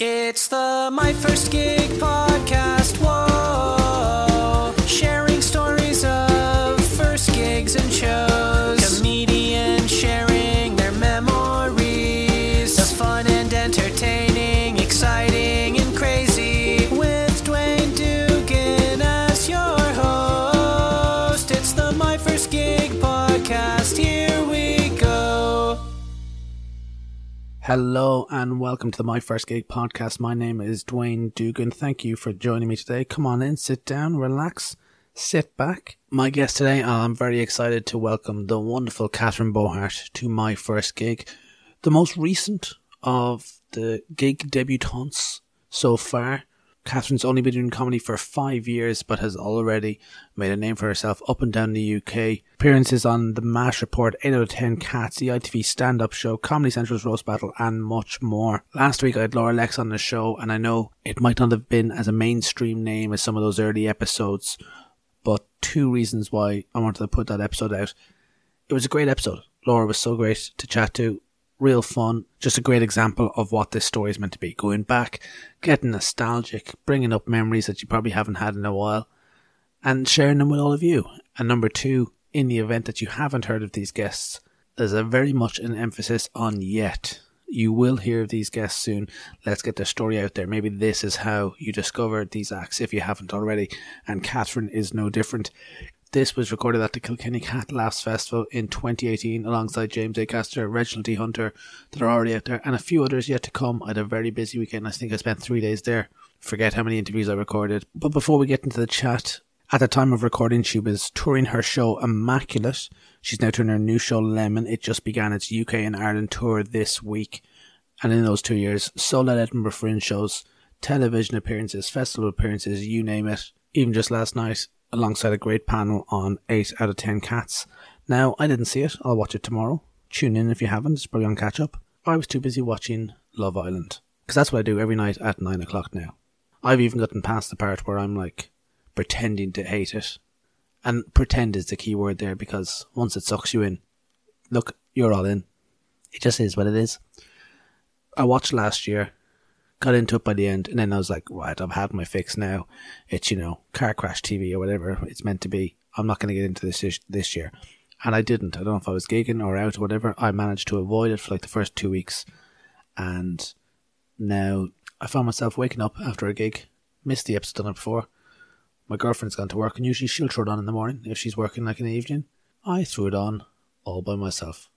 It's the My First Gig podcast. Whoa, sharing stories of first gigs and shows. Hello and welcome to the My First Gig podcast. My name is Dwayne Dugan. Thank you for joining me today. Come on in, sit down, relax, sit back. My guest today, I'm very excited to welcome the wonderful Catherine Bohart to My First Gig, the most recent of the gig debutantes so far. Catherine's only been doing comedy for five years, but has already made a name for herself up and down the UK. Appearances on The Mash Report, 8 out of 10 Cats, the ITV stand up show, Comedy Central's Roast Battle, and much more. Last week I had Laura Lexx on the show, and I know it might not have been as a mainstream name as some of those early episodes, but two reasons why I wanted to put that episode out. It was a great episode. Laura was so great to chat to real fun. Just a great example of what this story is meant to be. Going back, getting nostalgic, bringing up memories that you probably haven't had in a while, and sharing them with all of you. And number two, in the event that you haven't heard of these guests, there's a very much an emphasis on yet. You will hear of these guests soon. Let's get their story out there. Maybe this is how you discovered these acts if you haven't already. And Catherine is no different. This was recorded at the Kilkenny Cat Laughs Festival in 2018 alongside James Acaster, Reginald D. Hunter that are already out there and a few others yet to come. I had a very busy weekend. I think I spent three days there. Forget how many interviews I recorded. But before we get into the chat, at the time of recording, she was touring her show Immaculate. She's now touring her new show Lemon. It just began its UK and Ireland tour this week. And in those two years, sold out Edinburgh Fringe shows, television appearances, festival appearances, you name it. Even just last night, alongside a great panel on 8 out of 10 cats. Now, I didn't see it. I'll watch it tomorrow. Tune in if you haven't. It's probably on catch up. I was too busy watching Love Island. Because that's what I do every night at 9 o'clock now. I've even gotten past the part where I'm like pretending to hate it. And pretend is the key word there because once it sucks you in, look, you're all in. It just is what it is. I watched last year, got into it by the end, and then I was like, right, I've had my fix now. It's, you know, car crash TV or whatever it's meant to be. I'm not going to get into this ish- this year. And I didn't. I don't know if I was gigging or out or whatever. I managed to avoid it for like the first two weeks. And now I found myself waking up after a gig, missed the episode done it before. My girlfriend's gone to work, and usually she'll throw it on in the morning if she's working like in the evening. I threw it on all by myself.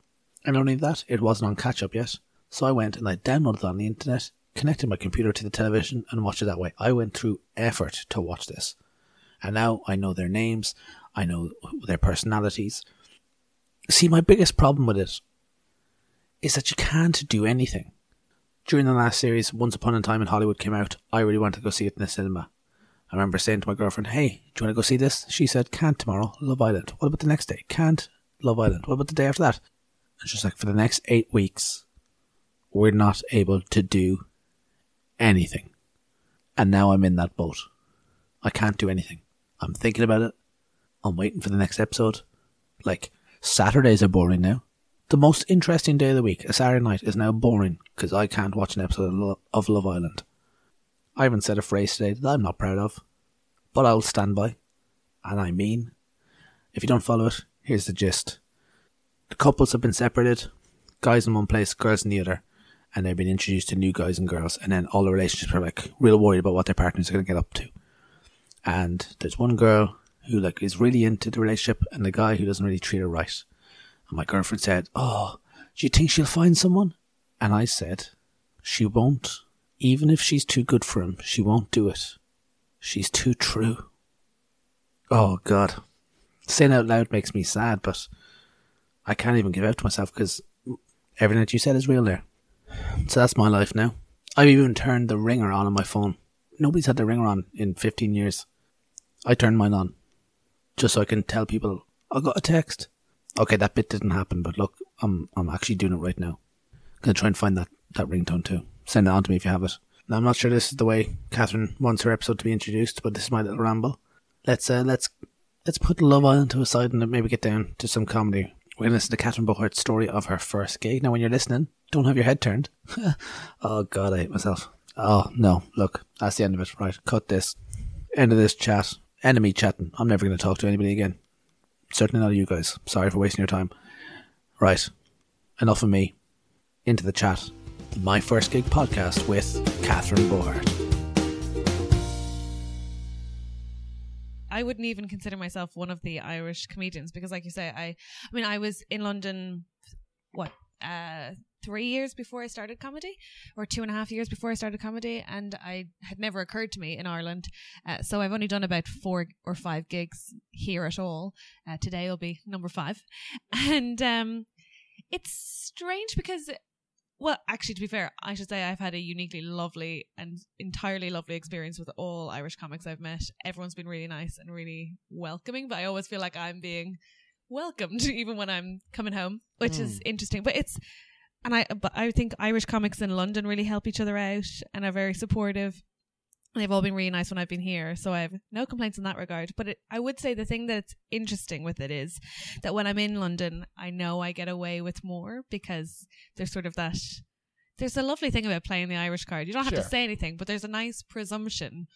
And only that, it wasn't on catch up yet. So I went and I downloaded it on the internet, connected my computer to the television, and watched it that way. I went through effort to watch this. And now I know their names, I know their personalities. See, my biggest problem with it is that you can't do anything. During the last series, Once Upon a Time in Hollywood came out, I really wanted to go see it in the cinema. I remember saying to my girlfriend, Hey, do you want to go see this? She said, Can't tomorrow, Love Island. What about the next day? Can't, Love Island. What about the day after that? And she's like, For the next eight weeks, we're not able to do anything. And now I'm in that boat. I can't do anything. I'm thinking about it. I'm waiting for the next episode. Like, Saturdays are boring now. The most interesting day of the week, a Saturday night, is now boring because I can't watch an episode of Love Island. I haven't said a phrase today that I'm not proud of, but I'll stand by. And I mean, if you don't follow it, here's the gist. The couples have been separated, guys in one place, girls in the other, and they've been introduced to new guys and girls, and then all the relationships are like real worried about what their partners are going to get up to. And there's one girl who like is really into the relationship, and the guy who doesn't really treat her right. And my girlfriend said, "Oh, do you think she'll find someone?" And I said, "She won't. Even if she's too good for him, she won't do it. She's too true." Oh God, saying out loud makes me sad, but I can't even give out to myself because Everything that you said is real there. So that's my life now. I've even turned the ringer on on my phone. Nobody's had the ringer on in 15 years. I turned mine on just so I can tell people I got a text. Okay, that bit didn't happen, but look, I'm I'm actually doing it right now. Gonna try and find that that ringtone too. Send it on to me if you have it. Now, I'm not sure this is the way Catherine wants her episode to be introduced, but this is my little ramble. Let's uh, let's let's put Love Island to a side and maybe get down to some comedy. We're gonna listen to Catherine Bohart's story of her first gig. Now, when you're listening, don't have your head turned. oh God, I hate myself. Oh no, look, that's the end of it. Right, cut this. End of this chat. Enemy chatting. I'm never gonna talk to anybody again. Certainly not you guys. Sorry for wasting your time. Right, enough of me. Into the chat. My first gig podcast with Catherine Bohart. I wouldn't even consider myself one of the Irish comedians because, like you say, I, I mean, I was in London, what, uh, three years before I started comedy, or two and a half years before I started comedy, and I had never occurred to me in Ireland. Uh, so I've only done about four or five gigs here at all. Uh, today will be number five, and um, it's strange because well, actually, to be fair, I should say I've had a uniquely lovely and entirely lovely experience with all Irish comics I've met. Everyone's been really nice and really welcoming, but I always feel like I'm being welcomed even when I'm coming home, which is interesting. But it's, and I, but I think Irish comics in London really help each other out and are very supportive. They've all been really nice when I've been here, so I have no complaints in that regard. But it, I would say the thing that's interesting with it is that when I'm in London, I know I get away with more because there's sort of that. There's a lovely thing about playing the Irish card. You don't have to say anything, but there's a nice presumption.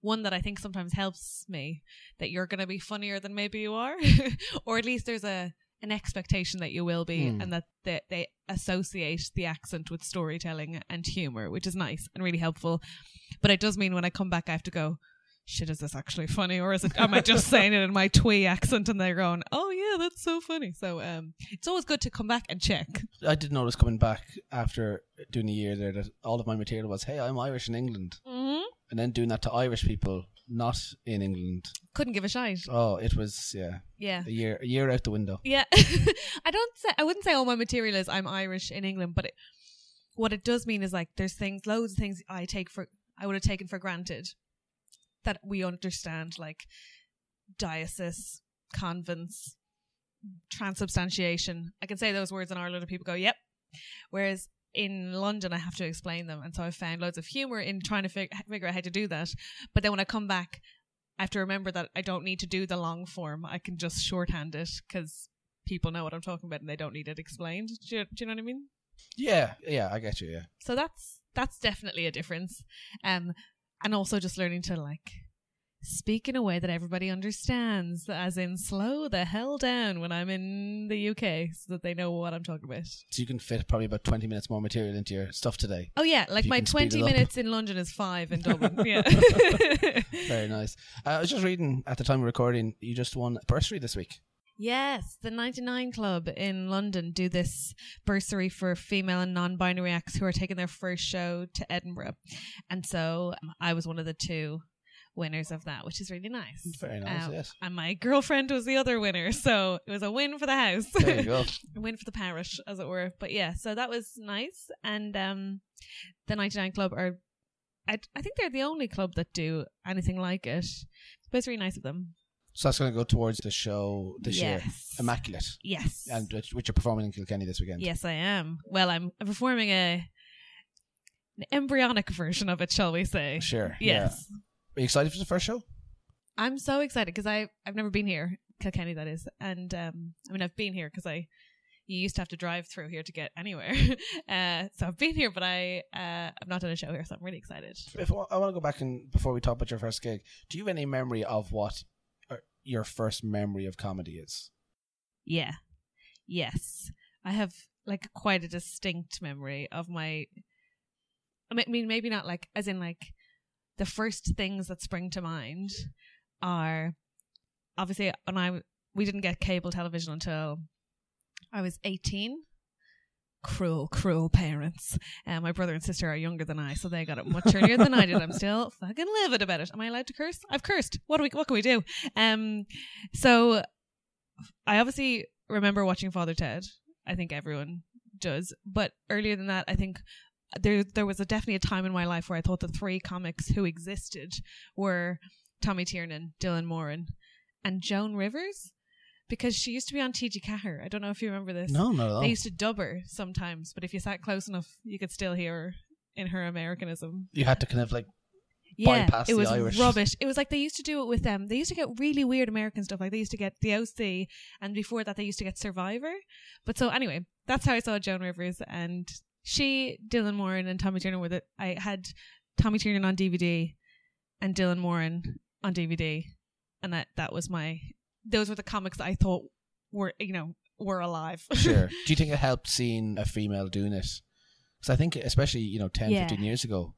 One that I think sometimes helps me that you're going to be funnier than maybe you are, or at least there's a an expectation that you will be, Hmm. and that they, they associate the accent with storytelling and humor, which is nice and really helpful. But it does mean when I come back, I have to go, shit, is this actually funny? Or is it, am I just saying it in my twee accent and they're going, oh yeah, that's so funny. So, um, it's always good to come back and check. I did notice coming back after doing a year there that all of my material was, "Hey, I'm Irish in England," hmm and then doing that to Irish people not in England. Couldn't give a shite. Oh, it was yeah, Yeah. a year a year out the window. Yeah. I don't say, I wouldn't say all my material is I'm Irish in England, but it, what it does mean is like there's things, loads of things I take for, I would have taken for granted that we understand, like diocese, convents, transubstantiation. I can say those words in Ireland and people go, yep. Whereas in London, I have to explain them. And so I've found loads of humor in trying to fig- figure out how to do that. But then when I come back, I have to remember that I don't need to do the long form. I can just shorthand it because people know what I'm talking about and they don't need it explained. Do you, do you know what I mean? Yeah, yeah, I get you. Yeah, So that's that's definitely a difference. Um, and also just learning to like speak in a way that everybody understands, as in slow the hell down when I'm in the UK, so that they know what I'm talking about. so you can fit probably about twenty minutes more material into your stuff today. Oh yeah, like my 20 minutes in London is five in Dublin. yeah. Very nice. Uh, I was just reading at the time of recording, you just won a bursary this week. Yes, the 99 Club in London do this bursary for female and non binary acts who are taking their first show to Edinburgh. And so um, I was one of the two winners of that, which is really nice. Very nice, Um, yes. And my girlfriend was the other winner. So it was a win for the house. There you go. a win for the parish, as it were. But yeah, so that was nice. And um, the 99 Club are, I, I think they're the only club that do anything like it. But it's really nice of them. So that's going to go towards the show this year, Immaculate, Yes. and which, which you're performing in Kilkenny this weekend. Yes, I am. Well, I'm I'm performing a an embryonic version of it, shall we say? Sure. Yes. Yeah. Are you excited for the first show? I'm so excited because I I've never been here, Kilkenny, that is, and um, I mean I've been here because I you used to have to drive through here to get anywhere. uh, so I've been here, but I uh, I've not done a show here, so I'm really excited. If I want to go back and before we talk about your first gig, do you have any memory of what uh, your first memory of comedy is? Yeah. Yes. I have like quite a distinct memory of my I mean maybe not like as in like the first things that spring to mind are obviously when I we didn't get cable television until I was 18 cruel cruel parents. Uh, my brother and sister are younger than I so they got it much earlier than I did. I'm still fucking livid about it. Am I allowed to curse? I've cursed. What do we what can we do? Um so I obviously remember watching Father Ted. I think everyone does. But earlier than that, I think there there was a definitely a time in my life where I thought the three comics who existed were Tommy Tiernan, Dylan Moran, and Joan Rivers. Because she used to be on TG Ceathair. I don't know if you remember this. No, no. They used to dub her sometimes, but if you sat close enough, you could still hear her in her Americanism. You had to kind of like Yeah, bypass it the was Irish. rubbish. It was like they used to do it with them. They used to get really weird American stuff. Like they used to get the OC, and before that, they used to get Survivor. But so anyway, that's how I saw Joan Rivers, and she, Dylan Moran, and Tommy Tiernan were the. I had Tommy Tiernan on DVD, and Dylan Moran on DVD, and that that was my. Those were the comics I thought were you know were alive. sure. Do you think it helped seeing a female doing it? Because I think, especially you know, 10, Yeah. 15 years ago,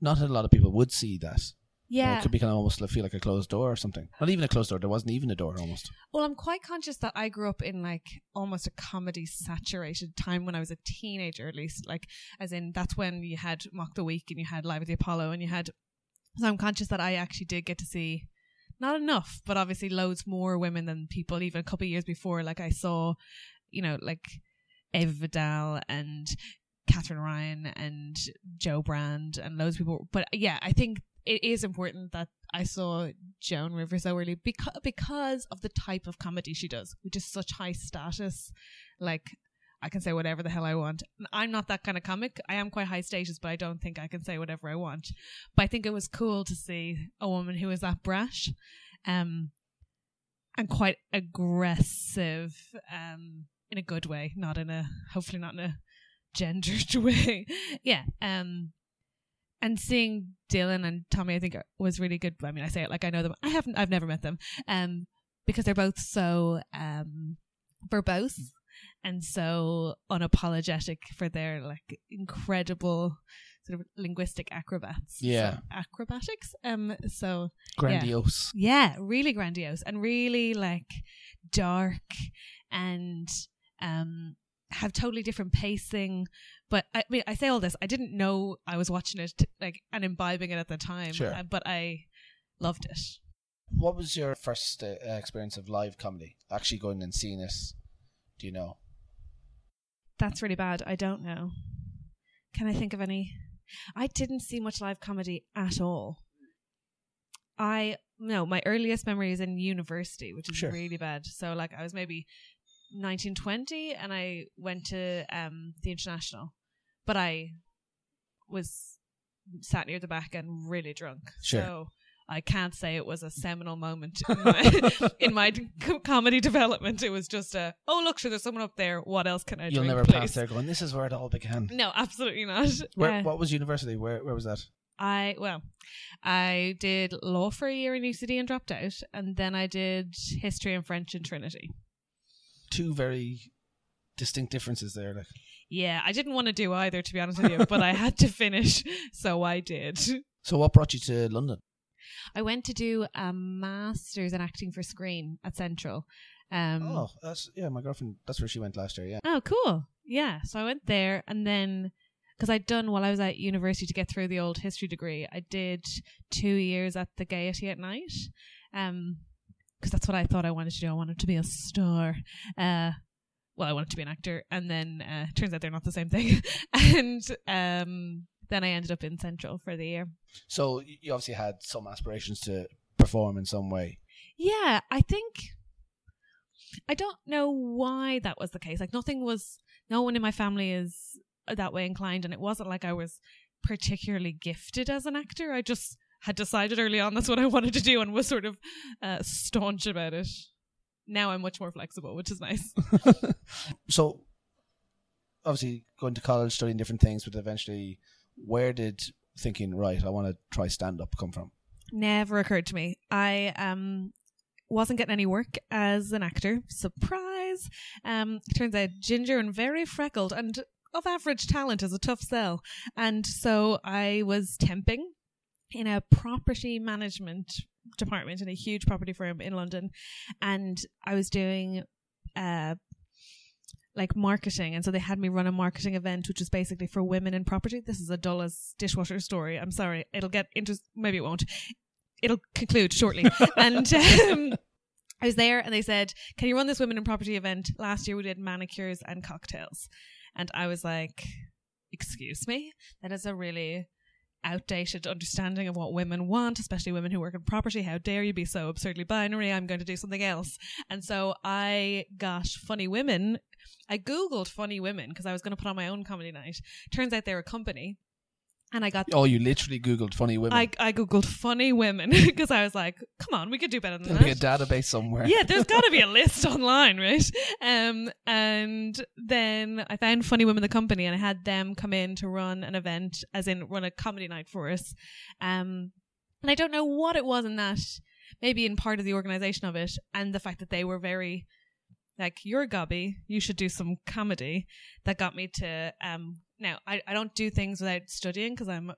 not a lot of people would see that. Yeah. it could be kind of almost feel like a closed door or something. Not even a closed door. There wasn't even a door almost. Well, I'm quite conscious that I grew up in like almost a comedy saturated time when I was a teenager, at least. Like, as in, that's when you had Mock the Week and you had Live at the Apollo and you had. So I'm conscious that I actually did get to see not enough, but obviously loads more women than people even a couple of years before. Like, I saw, you know, like Ava Vidal and Katherine Ryan and Jo Brand and loads of people. But yeah, I think it is important that I saw Joan Rivers so early because because of the type of comedy she does, which is such high status. Like I can say whatever the hell I want. I'm not that kind of comic. I am quite high status, but I don't think I can say whatever I want. But I think it was cool to see a woman who is that brash, um, and quite aggressive, um, in a good way, not in a hopefully not in a gendered way. yeah, um, and seeing Dylan and Tommy, I think was really good. I mean, I say it like I know them. I haven't. I've never met them. Um, because they're both so um verbose and so unapologetic for their like incredible sort of linguistic acrobats. Yeah. So, acrobatics. Um. So Grandiose. yeah, really grandiose and really like dark and um have totally different pacing. But I, I mean, I say all this. I didn't know I was watching it like and imbibing it at the time. Sure. uh, but I loved it. What was your first uh, experience of live comedy? Actually going and seeing this? Do you know? That's really bad. I don't know. Can I think of any? I didn't see much live comedy at all. I no, my earliest memory is in university, which is Sure. really bad. So like I was maybe 1920 and I went to um the international. But I was sat near the back and really drunk. Sure. So I can't say it was a seminal moment in my, in my co- comedy development. It was just a, oh, look, sure, there's someone up there. What else can I do? You'll never please? pass there going, this is where it all began. No, absolutely not. Where, Uh, what was university? Where where was that? I well, I did law for a year in UCD and dropped out, and then I did history and French in Trinity. Two very distinct differences there. Like Yeah, I didn't want to do either, to be honest with you, but I had to finish, so I did. So what brought you to London? I went to do a master's in acting for screen at Central. Um, oh, that's yeah, my girlfriend that's where she went last year, yeah. Oh, cool. Yeah. So I went there and then because I'd done while I was at university to get through the old history degree, I did two years at the Gaiety at night. Um, because that's what I thought I wanted to do. I wanted to be a star. Uh, well, I wanted to be an actor, and then uh, turns out they're not the same thing. and um, then I ended up in Central for the year. So you obviously had some aspirations to perform in some way. Yeah, I think I don't know why that was the case. Like nothing was no one in my family is that way inclined and it wasn't like I was particularly gifted as an actor. I just had decided early on that's what I wanted to do and was sort of uh, staunch about it. Now I'm much more flexible, which is nice. so obviously going to college, studying different things, but eventually where did thinking, right, I want to try stand up come from? Never occurred to me. I um wasn't getting any work as an actor. Surprise. Um turns out ginger and very freckled and of average talent is a tough sell. And so I was temping in a property management department in a huge property firm in London and I was doing uh like marketing and so they had me run a marketing event which was basically for women in property. This is a dull as dishwasher story. I'm sorry. It'll get into maybe it won't. It'll conclude shortly. And um, i was there and they said can you run this women in property event? Last year we did manicures and cocktails. And I was like, excuse me? That is a really outdated understanding of what women want, especially women who work in property. How dare you be so absurdly binary? I'm going to do something else. And so I got funny women. I Googled funny women because I was going to put on my own comedy night. Turns out they're a company. And I got Oh, you literally googled funny women. I, I googled funny women because I was like, come on, we could do better than that. There'll be a database somewhere. yeah, there's got to be a list online, right? Um, and then I found Funny Women the company, and I had them come in to run an event, as in run a comedy night for us. Um, and I don't know what it was in that, maybe in part of the organization of it, and the fact that they were very like you're gobby, you should do some comedy. That got me to um. Now I I don't do things without studying because I'm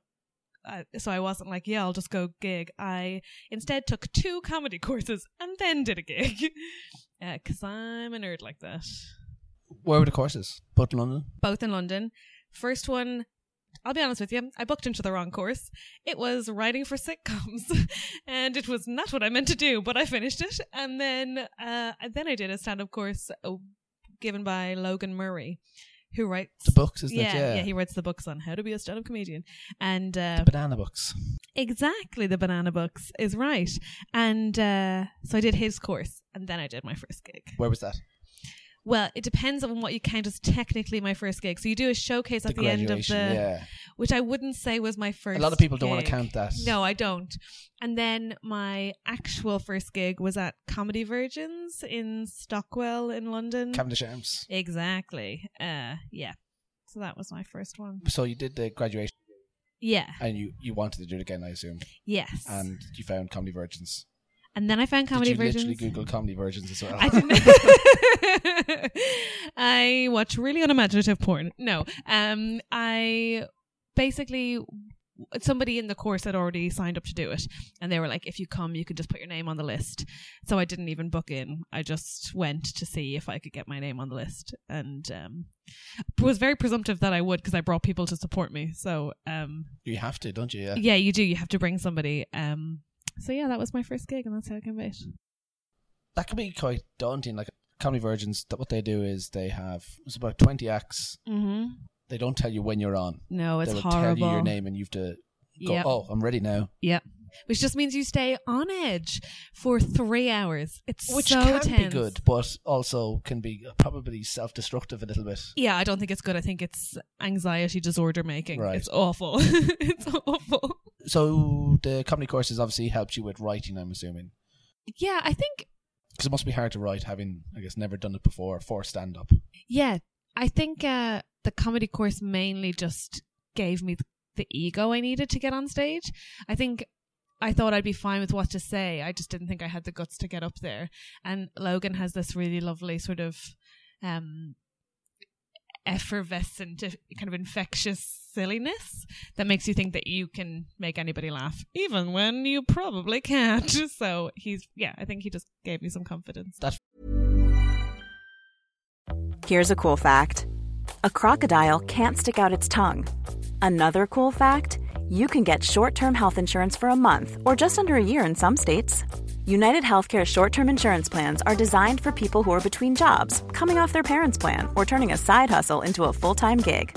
uh, so I wasn't like, yeah, I'll just go gig. I instead took two comedy courses and then did a gig because I'm a nerd like that. Where were the courses? Both in London. Both in London. First one, I'll be honest with you, I booked into the wrong course. It was writing for sitcoms, and it was not what I meant to do, but I finished it. And then, uh, and then I did a stand-up course uh, given by Logan Murray. Who writes The books, isn't yeah, it? Yeah. yeah, he writes the books on how to be a stand-up comedian, and uh, the banana books. Exactly, the banana books is right. And uh, so I did his course and then I did my first gig. Where was that? Well, it depends on what you count as technically my first gig. So you do a showcase at the, end of the, yeah. which I wouldn't say was my first. A lot of people don't want to count that. No, I don't. And then my actual first gig was at Comedy Virgins in Stockwell in London. Cavendish Arms. exactly. Uh, yeah. So that was my first one. So you did the graduation, Yeah. and you you wanted to do it again, I assume, Yes. and you found Comedy Virgins. And then I found Comedy did you Virgins. literally Google Comedy Virgins as well? I didn't. I watch really unimaginative porn. No, um, I basically somebody in the course had already signed up to do it, and they were like, "If you come, you could just put your name on the list." So I didn't even book in. I just went to see if I could get my name on the list, and um, was very presumptive that I would because I brought people to support me. So um, you have to, don't you? Yeah. yeah, you do. You have to bring somebody. Um, so yeah, that was my first gig, and that's how I came about. That can be quite daunting. Like Comedy Virgins, that what they do is they have it's about twenty acts. Mm-hmm. They don't tell you when you're on. No, it's they will horrible. tell you your name, and you have to go. Yep. Oh, I'm ready now. Yep. Which just means you stay on edge for three hours. It's Which so can tense. be good, but also can be probably self-destructive a little bit. Yeah, I don't think it's good. I think it's anxiety disorder making. Right. It's awful. it's awful. So the comedy courses obviously helped you with writing. I'm assuming Yeah, I think. because it must be hard to write, having I guess never done it before for stand-up. Yeah, I think uh, the comedy course mainly just gave me the, ego I needed to get on stage. I think I thought I'd be fine with what to say. I just didn't think I had the guts to get up there. And Logan has this really lovely sort of um effervescent kind of infectious silliness that makes you think that you can make anybody laugh even when you probably can't so he's yeah i think he just gave me some confidence That's- Here's a cool fact a crocodile can't stick out its tongue. Another cool fact you can get short term health insurance for a month or just under a year in some states. United Healthcare short term insurance plans are designed for people who are between jobs, coming off their parents' plan, or turning a side hustle into a full time gig.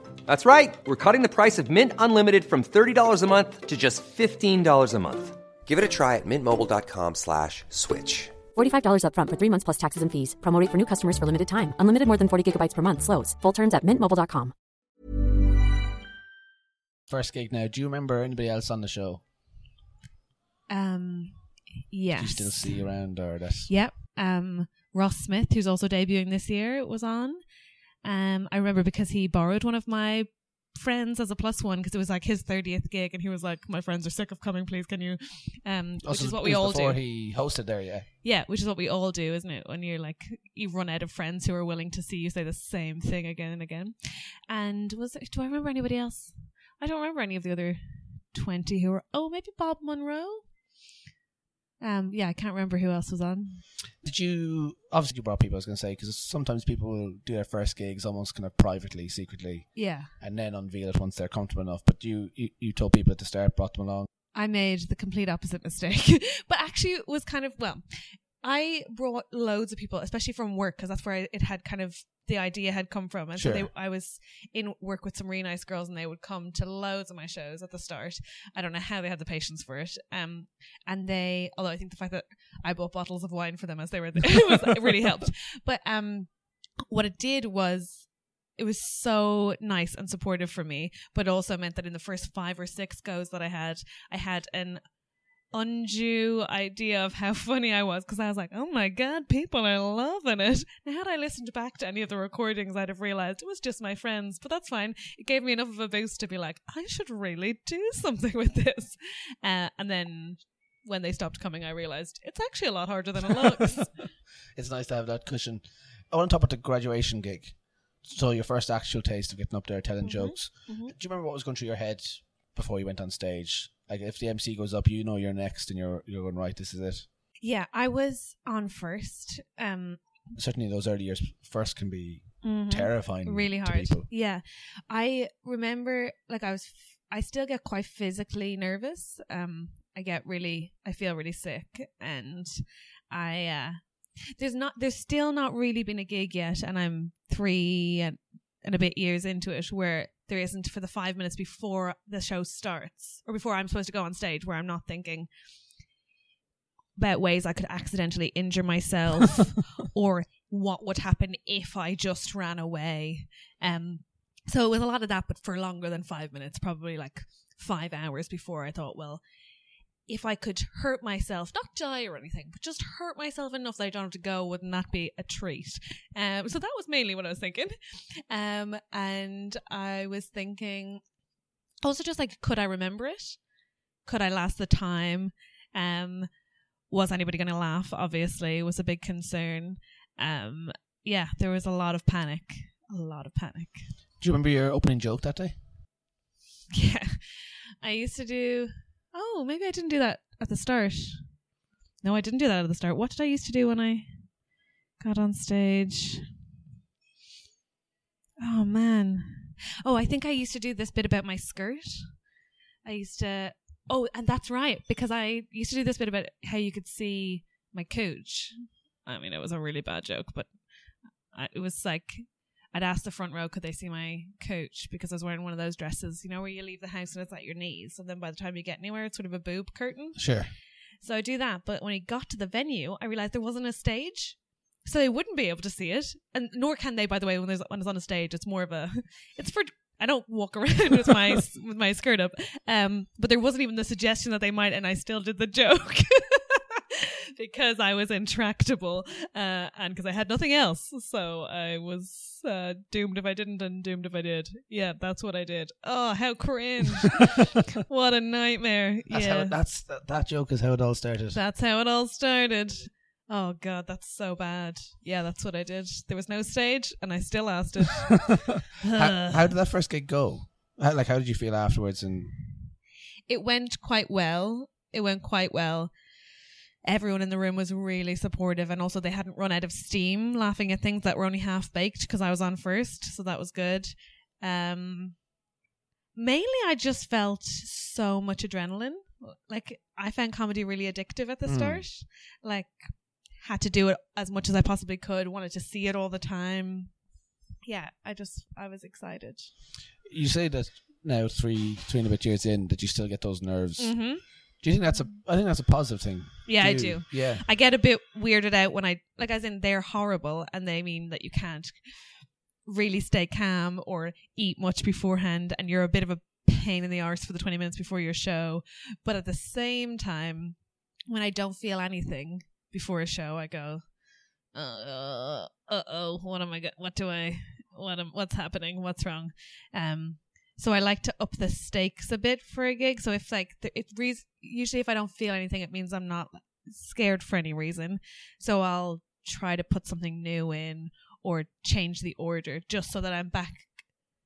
That's right. We're cutting the price of Mint Unlimited from $30 a month to just $15 a month. Give it a try at mintmobile.com slash switch. $45 upfront for three months plus taxes and fees. Promo rate for new customers for limited time. Unlimited more than 40 gigabytes per month. Slows. Full terms at mintmobile.com. First gig now. Do you remember anybody else on the show? um yes Do you still see around or that? Yep. Um, Ross Smith, who's also debuting this year, was on. Um, I remember because he borrowed one of my friends as a plus one because it was like his 30th gig and he was like my friends are sick of coming please can you um Oh, which so is what we all before do he hosted there, yeah. yeah which is what we all do isn't it when you're like you run out of friends who are willing to see you say the same thing again and again and was it, do i remember anybody else I don't remember any of the other 20 who were, oh, maybe Bob Monroe? Um, yeah, I can't remember who else was on. Did you obviously you brought people? I was going to say because sometimes people will do their first gigs almost kind of privately, secretly, Yeah. and then unveil it once they're comfortable enough. But you, you, you told people at the start, brought them along. I made the complete opposite mistake. but actually, it was kind of, well, I brought loads of people, especially from work, because that's where I, it had kind of, the idea had come from. And so they, I was in work with some really nice girls and they would come to loads of my shows at the start. I don't know how they had the patience for it. Um, and they, although I think the fact that I bought bottles of wine for them as they were there was, it really helped. But, um, what it did was it was so nice and supportive for me, but also meant that in the first five or six goes that I had, I had an undue idea of how funny I was because I was like, oh my god, people are loving it. Now, had I listened back to any of the recordings, I'd have realized it was just my friends, but that's fine. It gave me enough of a boost to be like, I should really do something with this. Uh, and then when they stopped coming, I realized it's actually a lot harder than it looks. It's nice to have that cushion. I want to talk about the graduation gig. So your first actual taste of getting up there telling jokes. Do you remember what was going through your head before you went on stage? Like if the MC goes up, you know you're next, and you're you're going right. This is it. yeah, I was on first. Um, Certainly, those early years first can be mhm. terrifying. really hard. people. Yeah, I remember like I was. f- I still get quite physically nervous. Um, I get really. I feel really sick, and I. uh There's not. There's still not really been a gig yet, and I'm three and, and a bit years into it where there isn't for the five minutes before the show starts or before I'm supposed to go on stage where I'm not thinking about ways I could accidentally injure myself or what would happen if I just ran away. Um, so it was a lot of that, but for longer than five minutes, probably like five hours before I thought, well, if I could hurt myself, not die or anything, but just hurt myself enough that I don't have to go, wouldn't that be a treat? Um, so that was mainly what I was thinking. Um, and I was thinking also just like, could I remember it? Could I last the time? Um, was anybody going to laugh? Obviously, was a big concern. Um, yeah, there was a lot of panic. A lot of panic. Do you remember your opening joke that day? Yeah. I used to do. Oh, maybe I didn't do that at the start. No, I didn't do that at the start. What did I used to do when I got on stage? Oh, man. Oh, I think I used to do this bit about my skirt. I used to. Oh, and that's right, because I used to do this bit about how you could see my cooch. I mean, it was a really bad joke, but it was like I'd ask the front row, could they see my coach? Because I was wearing one of those dresses, you know, where you leave the house and it's at your knees. And then by the time you get anywhere, it's sort of a boob curtain. Sure. So I do that. But when I got to the venue, I realized there wasn't a stage. So they wouldn't be able to see it. And nor can they, by the way, when there's when it's on a stage. It's more of a, it's for, I don't walk around with my, with my skirt up. Um, but there wasn't even the suggestion that they might, and I still did the joke. Because I was intractable uh, and because I had nothing else. So I was uh, doomed if I didn't and doomed if I did. Yeah, that's what I did. Oh, how cringe. what a nightmare. That's yeah. how that's that, that joke is how it all started. That's how it all started. Oh god, that's so bad. Yeah, that's what I did. There was no stage, and I still lasted. how, how did that first gig go? How, like, how did you feel afterwards? And it went quite well. It went quite well. Everyone in the room was really supportive, and also they hadn't run out of steam laughing at things that were only half baked because I was on first, so that was good. Um, mainly, I just felt so much adrenaline. Like I found comedy really addictive at the Mm. start. Like had to do it as much as I possibly could. Wanted to see it all the time. Yeah, I just I was excited. you say that now, three three and a bit years in, that you still get those nerves. hmm Do you think that's a? I think that's a positive thing. Yeah, I do. Yeah. I get a bit weirded out when I like as in they're horrible and they mean that you can't really stay calm or eat much beforehand and you're a bit of a pain in the arse for the 20 minutes before your show. But at the same time, when I don't feel anything before a show, I go, uh oh, what am I? Go- what do I? What am? What's happening? What's wrong? Um. So I like to up the stakes a bit for a gig. So if like the, it re- usually if I don't feel anything, it means I'm not scared for any reason. So I'll try to put something new in or change the order just so that I'm back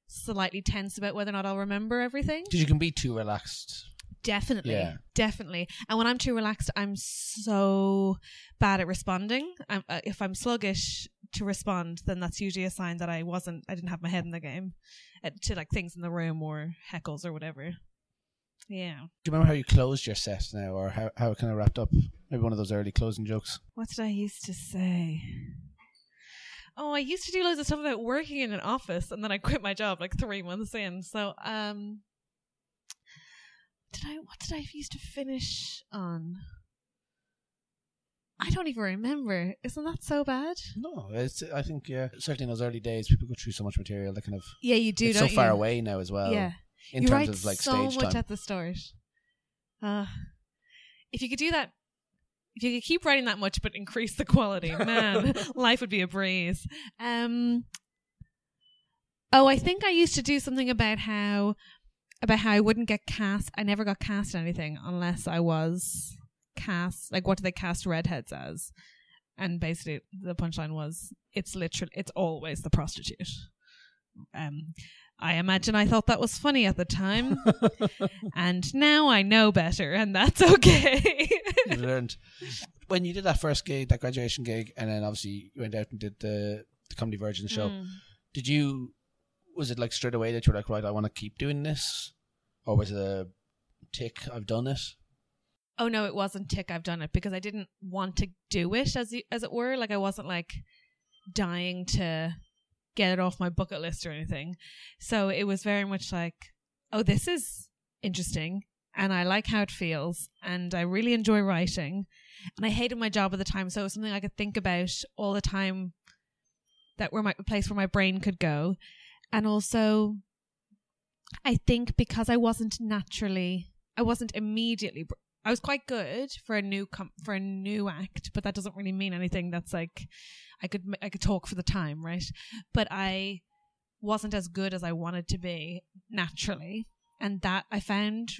slightly tense about whether or not I'll remember everything. Because you can be too relaxed. Definitely. Yeah. Definitely. And when I'm too relaxed, I'm so bad at responding. I'm, uh, if I'm sluggish to respond, then that's usually a sign that I wasn't, I didn't have my head in the game uh, to like things in the room or heckles or whatever. Yeah. Do you remember how you closed your set now, or how, how it kind of wrapped up? Maybe one of those early closing jokes. What did I used to say? Oh, I used to do loads of stuff about working in an office and then I quit my job like three months in. So, um, did I, what did I used to finish on? I don't even remember. Isn't that so bad? No, it's. I think yeah, certainly in those early days, people go through so much material. They kind of Yeah, you do. it's so far you? away now as well. Yeah. in you terms write of like so stage much time. at the start. Uh, if you could do that, if you could keep writing that much but increase the quality, man, life would be a breeze. Um, oh, I think I used to do something about how about how I wouldn't get cast. I never got cast in anything unless I was cast. Like, what do they cast redheads as? And basically, the punchline was, "It's literally, it's always the prostitute." Um, I imagine I thought that was funny at the time, and now I know better, and that's okay. You've learned when you did that first gig, that graduation gig, and then obviously you went out and did the the comedy Virgin show. Mm. Did you? Was it like straight away that you were like, right, I want to keep doing this, or was it a tick? I've done it. Oh no, it wasn't tick. I've done it because I didn't want to do it as as it were. Like I wasn't like dying to get it off my bucket list or anything. So it was very much like, oh, this is interesting, and I like how it feels, and I really enjoy writing, and I hated my job at the time, so it was something I could think about all the time. That were my place where my brain could go, and also, I think because I wasn't naturally, I wasn't immediately I was quite good for a new com- for a new act, but that doesn't really mean anything. That's like I could I could talk for the time, right? But I wasn't as good as I wanted to be naturally, and that I found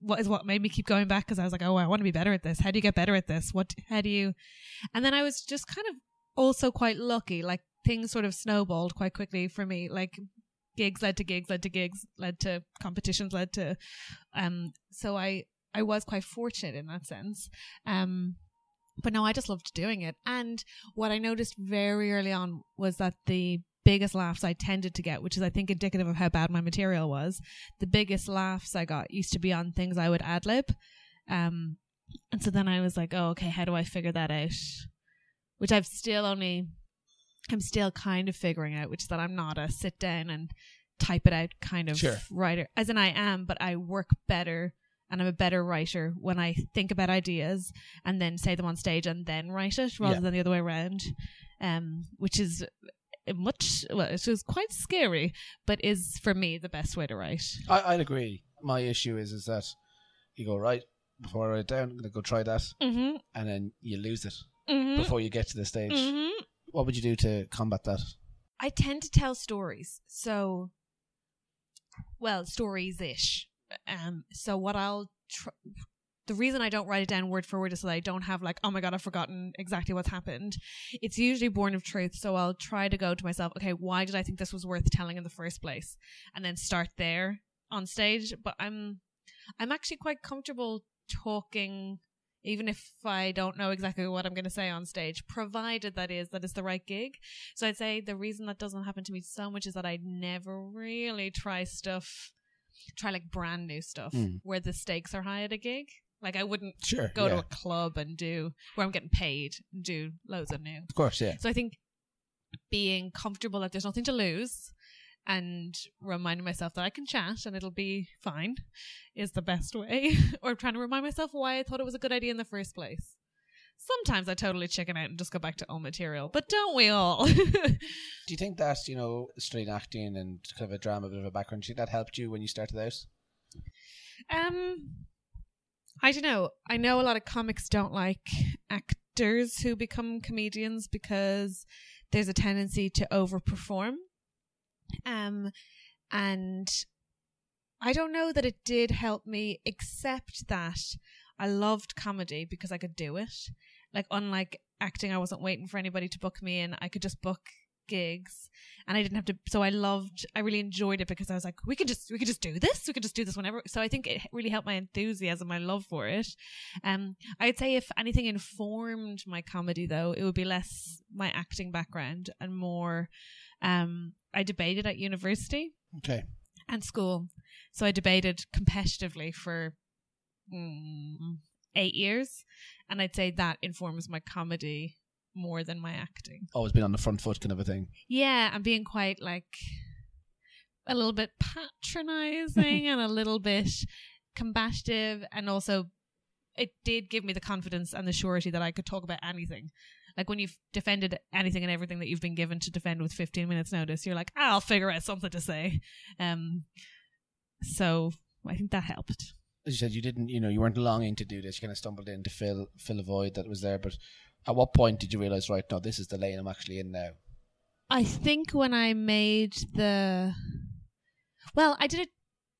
what is what made me keep going back because I was like, oh, I want to be better at this. How do you get better at this? What? How do you? And then I was just kind of also quite lucky. Like things sort of snowballed quite quickly for me. Like gigs led to gigs, led to gigs, led to competitions, led to. Um. So I I was quite fortunate in that sense. Um, but no, I just loved doing it. And what I noticed very early on was that the biggest laughs I tended to get, which is I think indicative of how bad my material was, the biggest laughs I got used to be on things I would ad lib. Um, and so then I was like, oh, okay, how do I figure that out? Which I've still only, I'm still kind of figuring out, which is that I'm not a sit down and type it out kind of Sure. writer, as in I am, but I work better and I'm a better writer when I think about ideas and then say them on stage and then write it rather Yeah. than the other way around. Um, which is much well, it was quite scary, but is for me the best way to write. I, I'd agree. My issue is is that you go right before I write it down. I'm gonna go try that, Mm-hmm. and then you lose it Mm-hmm. before you get to the stage. Mm-hmm. What would you do to combat that? I tend to tell stories. So, well, stories ish. Um, so what I'll tr- the reason I don't write it down word for word is so that I don't have like, oh my god, I've forgotten exactly what's happened. It's usually born of truth. So I'll try to go to myself, okay, why did I think this was worth telling in the first place, and then start there on stage. But I'm, I'm actually quite comfortable talking even if I don't know exactly what I'm going to say on stage, provided that is that it's the right gig. So I'd say the reason that doesn't happen to me so much is that I never really try stuff, try like brand new stuff Mm. where the stakes are high at a gig. Like I wouldn't Sure. go yeah. to a club and do where I'm getting paid and do loads of new. Of course, yeah. So I think being comfortable that there's nothing to lose and reminding myself that I can chat and it'll be fine is the best way. or trying to remind myself why I thought it was a good idea in the first place. Sometimes I totally chicken out and just go back to old material, but don't we all? Do you think that you know straight acting and kind of a drama, a bit of a background, do you think that helped you when you started out? Um, I don't know. I know a lot of comics don't like actors who become comedians because there's a tendency to overperform. Um, and I don't know that it did help me, except that I loved comedy because I could do it. Like, unlike acting, I wasn't waiting for anybody to book me in. I could just book gigs and I didn't have to so I loved I really enjoyed it because I was like we can just we can just do this we can just do this whenever so I think it really helped my enthusiasm my love for it um I'd say if anything informed my comedy though it would be less my acting background and more um I debated at university Okay. and school so I debated competitively for mm, 8 years and I'd say that informs my comedy more than my acting Always been on the front foot kind of a thing. yeah, I'm being quite like a little bit patronizing and a little bit combative, and also it did give me the confidence and the surety that I could talk about anything. Like when you've defended anything and everything that you've been given to defend with 15 minutes notice, you're like, I'll figure out something to say. Um, so I think that helped. As you said, you didn't, you know, you weren't longing to do this. You kind of stumbled in to fill fill a void that was there. But at what point did you realize, right, now, this is the lane I'm actually in now? I think when I made the, well, I did a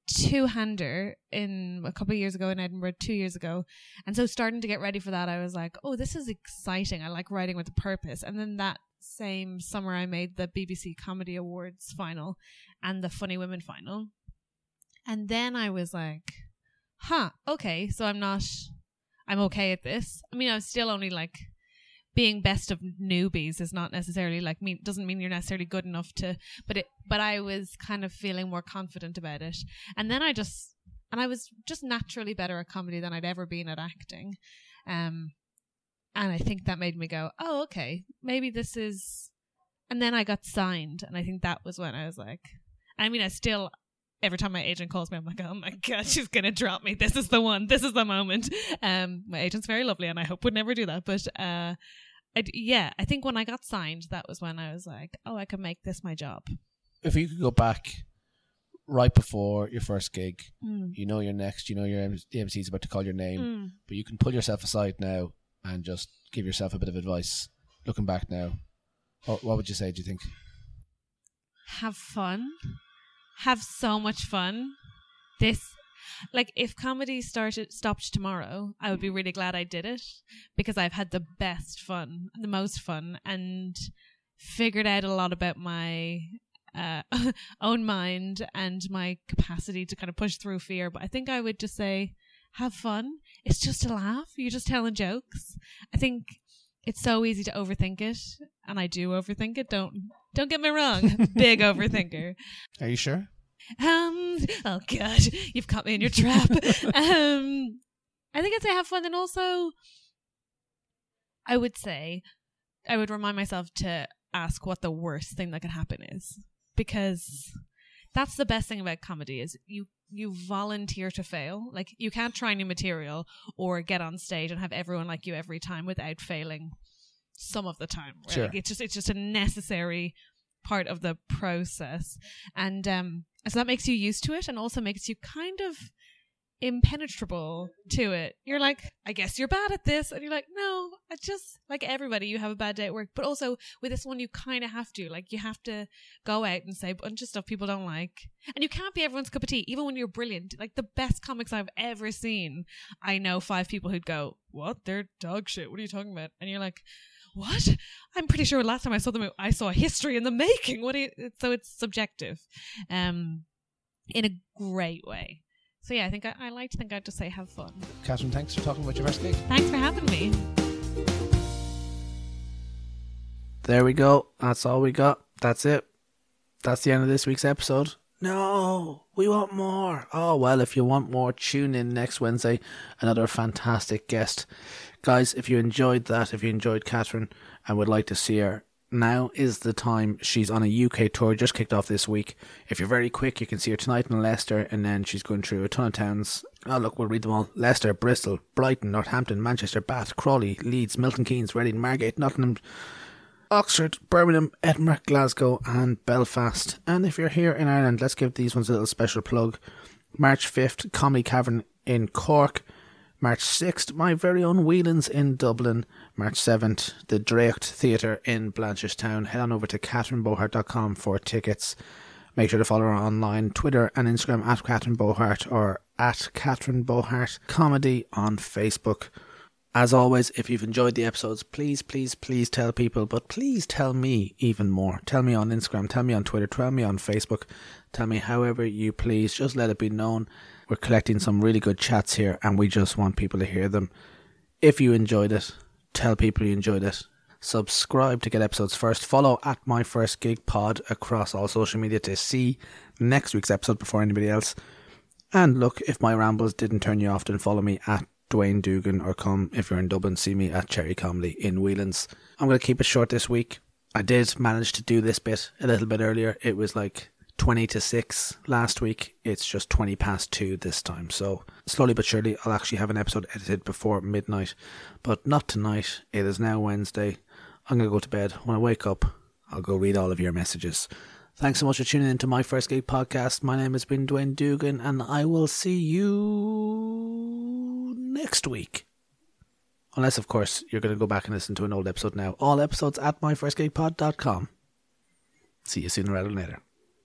two hander in a couple of years ago in Edinburgh, two years ago, and so starting to get ready for that, I was like, oh, this is exciting. I like writing with a purpose. And then that same summer, I made the BBC Comedy Awards final and the Funny Women final, and then I was like, huh, okay, so I'm not, I'm okay at this. I mean, I'm still only like being best of newbies is not necessarily like mean doesn't mean you're necessarily good enough to but it but I was kind of feeling more confident about it and then I just and I was just naturally better at comedy than I'd ever been at acting um and I think that made me go oh okay maybe this is and then I got signed and I think that was when I was like I mean I still every time my agent calls me I'm like oh my god she's gonna drop me this is the one this is the moment um my agent's very lovely and I hope would never do that but uh I yeah I think when I got signed that was when I was like oh I can make this my job If you could go back right before your first gig, Mm. you know you're next, you know your MC is about to call your name, Mm. but you can pull yourself aside now and just give yourself a bit of advice. Looking back now, what, what would you say? Do you think? have fun have so much fun. This like if comedy started stopped tomorrow i would be really glad i did it because i've had the best fun the most fun and figured out a lot about my uh, own mind and my capacity to kind of push through fear. But i think i would just say have fun. It's just a laugh. You're just telling jokes. I think it's so easy to overthink it and i do overthink it. Don't don't get me wrong. Big overthinker. Are you sure? Um oh god you've caught me in your trap um i think i'd say have fun and also i would say i would remind myself to ask what the worst thing that can happen is because that's the best thing about comedy is you you volunteer to fail like you can't try new material or get on stage and have everyone like you every time without failing some of the time right? Sure. Like, it's just it's just a necessary part of the process and um so that makes you used to it and also makes you kind of impenetrable to it. You're like, I guess you're bad at this. And you're like, no, I just, like everybody, you have a bad day at work. But also with this one, you kind of have to. Like, you have to go out and say a bunch of stuff people don't like. And you can't be everyone's cup of tea, even when you're brilliant. Like, the best comics I've ever seen, I know five people who'd go, What? They're dog shit. What are you talking about? And you're like, what? I'm pretty sure last time I saw them, I saw a history in the making. What do you, so it's subjective, um, in a great way. So yeah, I think I, I like to think I'd just say have fun. Catherine, thanks for talking about your first gig. Thanks for having me. There we go. That's all we got. That's it. That's the end of this week's episode. No, we want more. Oh, well, if you want more, tune in next Wednesday. Another fantastic guest. Guys, if you enjoyed that, if you enjoyed Catherine and would like to see her, now is the time. She's on a UK tour, just kicked off this week. If you're very quick, you can see her tonight in Leicester, and then she's going through a ton of towns. Oh, look, we'll read them all Leicester, Bristol, Brighton, Northampton, Manchester, Bath, Crawley, Leeds, Milton Keynes, Reading, Margate, Nottingham, Oxford, Birmingham, Edinburgh, Glasgow, and Belfast. And if you're here in Ireland, let's give these ones a little special plug. March 5th, Comedy Cavern in Cork. March 6th, my very own Whelan's in Dublin. March 7th, the Draíocht Theatre in Blanchardstown. Head on over to catherinebohart.com for tickets. Make sure to follow her online, Twitter and Instagram at Catherine Bohart or at Catherine Bohart Comedy on Facebook. As always, if you've enjoyed the episodes, please, please, please tell people, but please tell me even more. Tell me on Instagram, tell me on Twitter, tell me on Facebook, tell me however you please. Just let it be known. We're collecting some really good chats here and we just want people to hear them. If you enjoyed it, tell people you enjoyed it. Subscribe to get episodes first. Follow at My First Gig Pod across all social media to see next week's episode before anybody else. And look, if my rambles didn't turn you off, then follow me at Dwayne Dugan or come if you're in Dublin, see me at Cherry Comedy in Whelan's. I'm going to keep it short this week. I did manage to do this bit a little bit earlier. It was like 20 to 6 last week. It's just 20 past 2 this time. So, slowly but surely, I'll actually have an episode edited before midnight. But not tonight. It is now Wednesday. I'm going to go to bed. When I wake up, I'll go read all of your messages. Thanks so much for tuning in to my first gig podcast. My name has been Dwayne Dugan, and I will see you next week. Unless, of course, you're going to go back and listen to an old episode now. All episodes at myfirstgigpod.com. See you sooner rather than later.